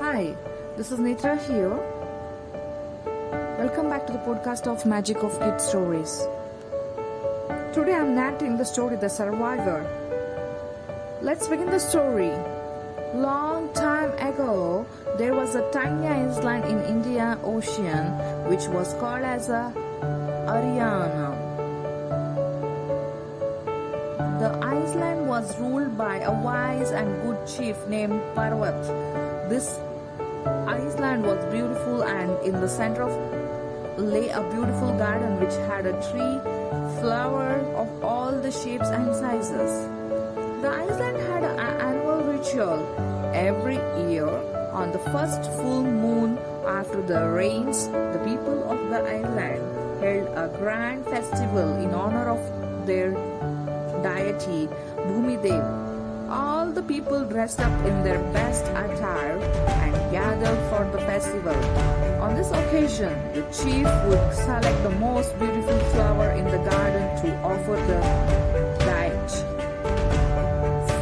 Hi, this is Netra here. Welcome back to the podcast of Magic of Kids Stories. Today I'm narrating the story The Survivor. Let's begin the story. Was a tiny island in Indian Ocean which was called as a Ariana. The island was ruled by a wise and good chief named Parvat. This island was beautiful and in the center of lay a beautiful garden which had a tree, flower of all the shapes and sizes. The island had an annual ritual every year on the first full moon after the rains. The people of the island held a grand festival in honor of their deity Bhumidev. All the people dressed up in their best attire and gathered for the festival. On this occasion, the chief would select the most beautiful flower in the garden to offer the deity.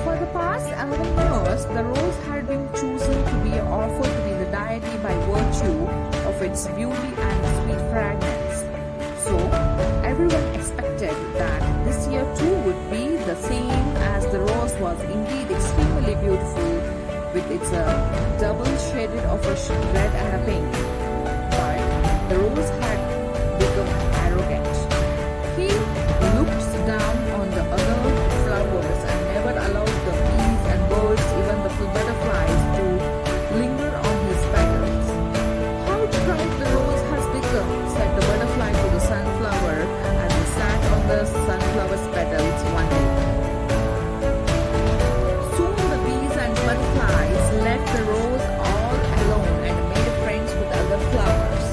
For the past 11 the rose had been chosen to be offered to the deity by virtue of its beauty and sweet fragrance. So, everyone expected that this year too would be the same as the rose was indeed extremely beautiful with its uh, double shaded of a red and a pink. The sunflower's petals one day. Soon the bees and butterflies left the rose all alone and made friends with other flowers.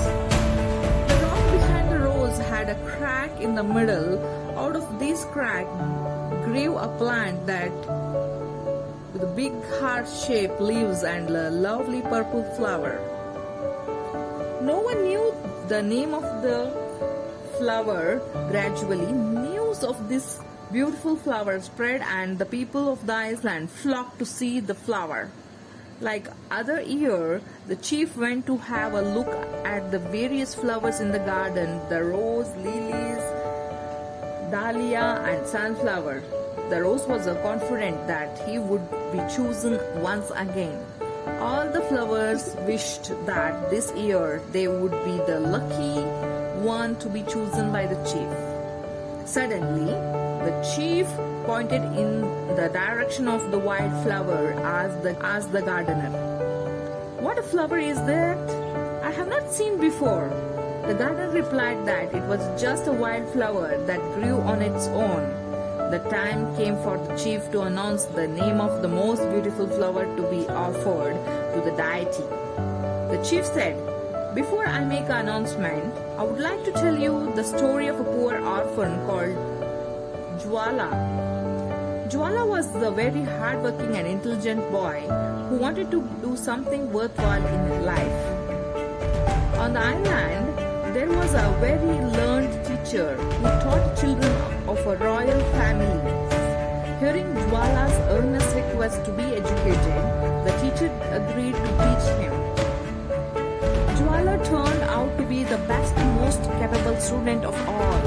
The rock behind the rose had a crack in the middle. Out of this crack grew a plant that with big heart-shaped leaves and a lovely purple flower. No one knew the name of the flower. Gradually, news of this beautiful flower spread, and the people of the island flocked to see the flower. Like other year, the chief went to have a look at the various flowers in the garden the rose, lilies, dahlia, and sunflower. The rose was confident that he would be chosen once again. All the flowers wished that this year they would be the lucky one to be chosen by the chief. Suddenly, the chief pointed in the direction of the white flower as the, as the gardener. What a flower is that? I have not seen before. The gardener replied that it was just a wild flower that grew on its own. The time came for the chief to announce the name of the most beautiful flower to be offered to the deity. The chief said, Before I make an announcement, I would like to tell you the story of a poor orphan called Jwala. Jwala was a very hardworking and intelligent boy who wanted to do something worthwhile in his life. On the island, there was a very learned teacher who taught children of a royal family. Hearing Jwala's earnest request to be educated, the teacher agreed to teach him. Turned out to be the best and most capable student of all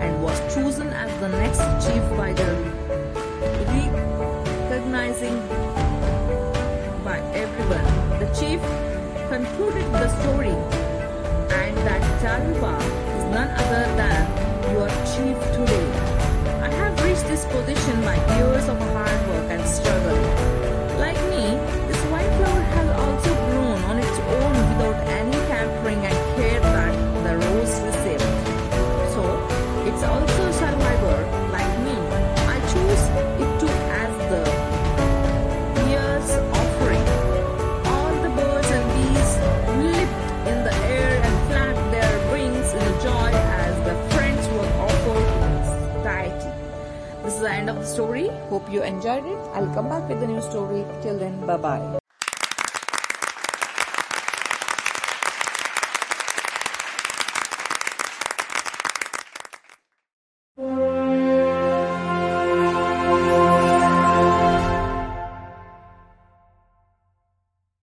and was chosen as the next chief by the recognizing by everyone. The chief concluded the story and that Jwala is none other than your chief today. I have reached this position by years of story. Hope you enjoyed it. I'll come back with a new story. Till then, bye bye.